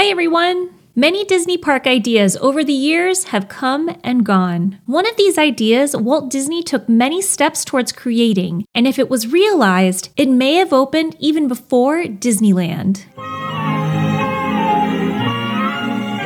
Hi, everyone. Many Disney park ideas over the years have come and gone. One of these ideas Walt Disney took many steps towards creating, and if it was realized, it may have opened even before Disneyland.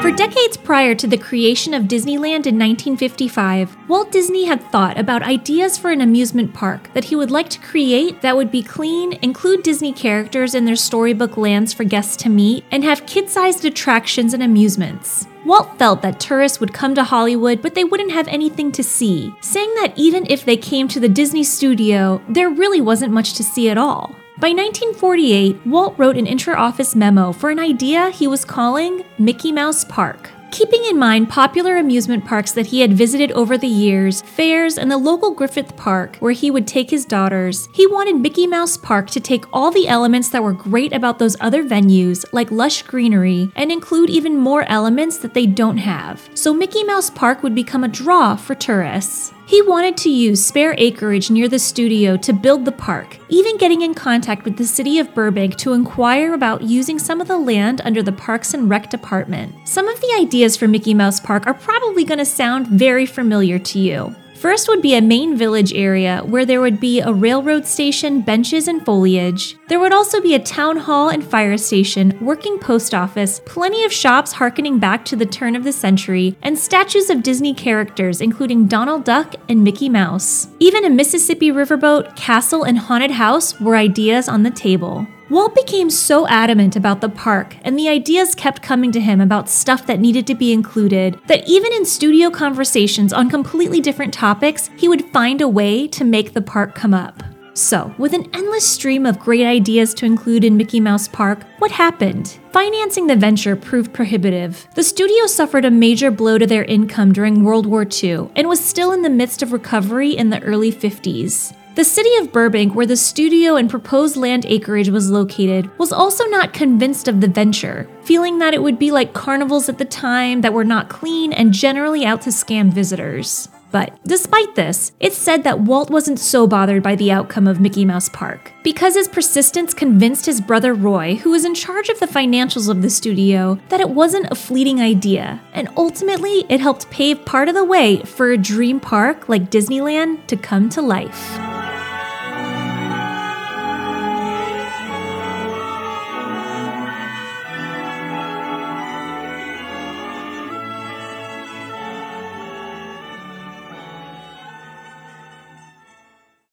For decades prior to the creation of Disneyland in 1955, Walt Disney had thought about ideas for an amusement park that he would like to create that would be clean, include Disney characters in their storybook lands for guests to meet, and have kid sized attractions and amusements. Walt felt that tourists would come to Hollywood, but they wouldn't have anything to see, saying that even if they came to the Disney studio, there really wasn't much to see at all. By 1948, Walt wrote an inter-office memo for an idea he was calling Mickey Mouse Park. Keeping in mind popular amusement parks that he had visited over the years, fairs, and the local Griffith Park where he would take his daughters, he wanted Mickey Mouse Park to take all the elements that were great about those other venues, like lush greenery, and include even more elements that they don't have. So Mickey Mouse Park would become a draw for tourists. He wanted to use spare acreage near the studio to build the park, even getting in contact with the city of Burbank to inquire about using some of the land under the Parks and Rec department. Some of the ideas for Mickey Mouse Park are probably going to sound very familiar to you. First would be a main village area where there would be a railroad station, benches, and foliage. There would also be a town hall and fire station, working post office, plenty of shops harkening back to the turn of the century, and statues of Disney characters, including Donald Duck and Mickey Mouse. Even a Mississippi riverboat, castle, and haunted house were ideas on the table. Walt became so adamant about the park, and the ideas kept coming to him about stuff that needed to be included, that even in studio conversations on completely different topics, he would find a way to make the park come up. So, with an endless stream of great ideas to include in Mickey Mouse Park, what happened? Financing the venture proved prohibitive. The studio suffered a major blow to their income during World War II and was still in the midst of recovery in the early 50s. The city of Burbank, where the studio and proposed land acreage was located, was also not convinced of the venture, feeling that it would be like carnivals at the time that were not clean and generally out to scam visitors. But despite this, it's said that Walt wasn't so bothered by the outcome of Mickey Mouse Park, because his persistence convinced his brother Roy, who was in charge of the financials of the studio, that it wasn't a fleeting idea, and ultimately it helped pave part of the way for a dream park like Disneyland to come to life.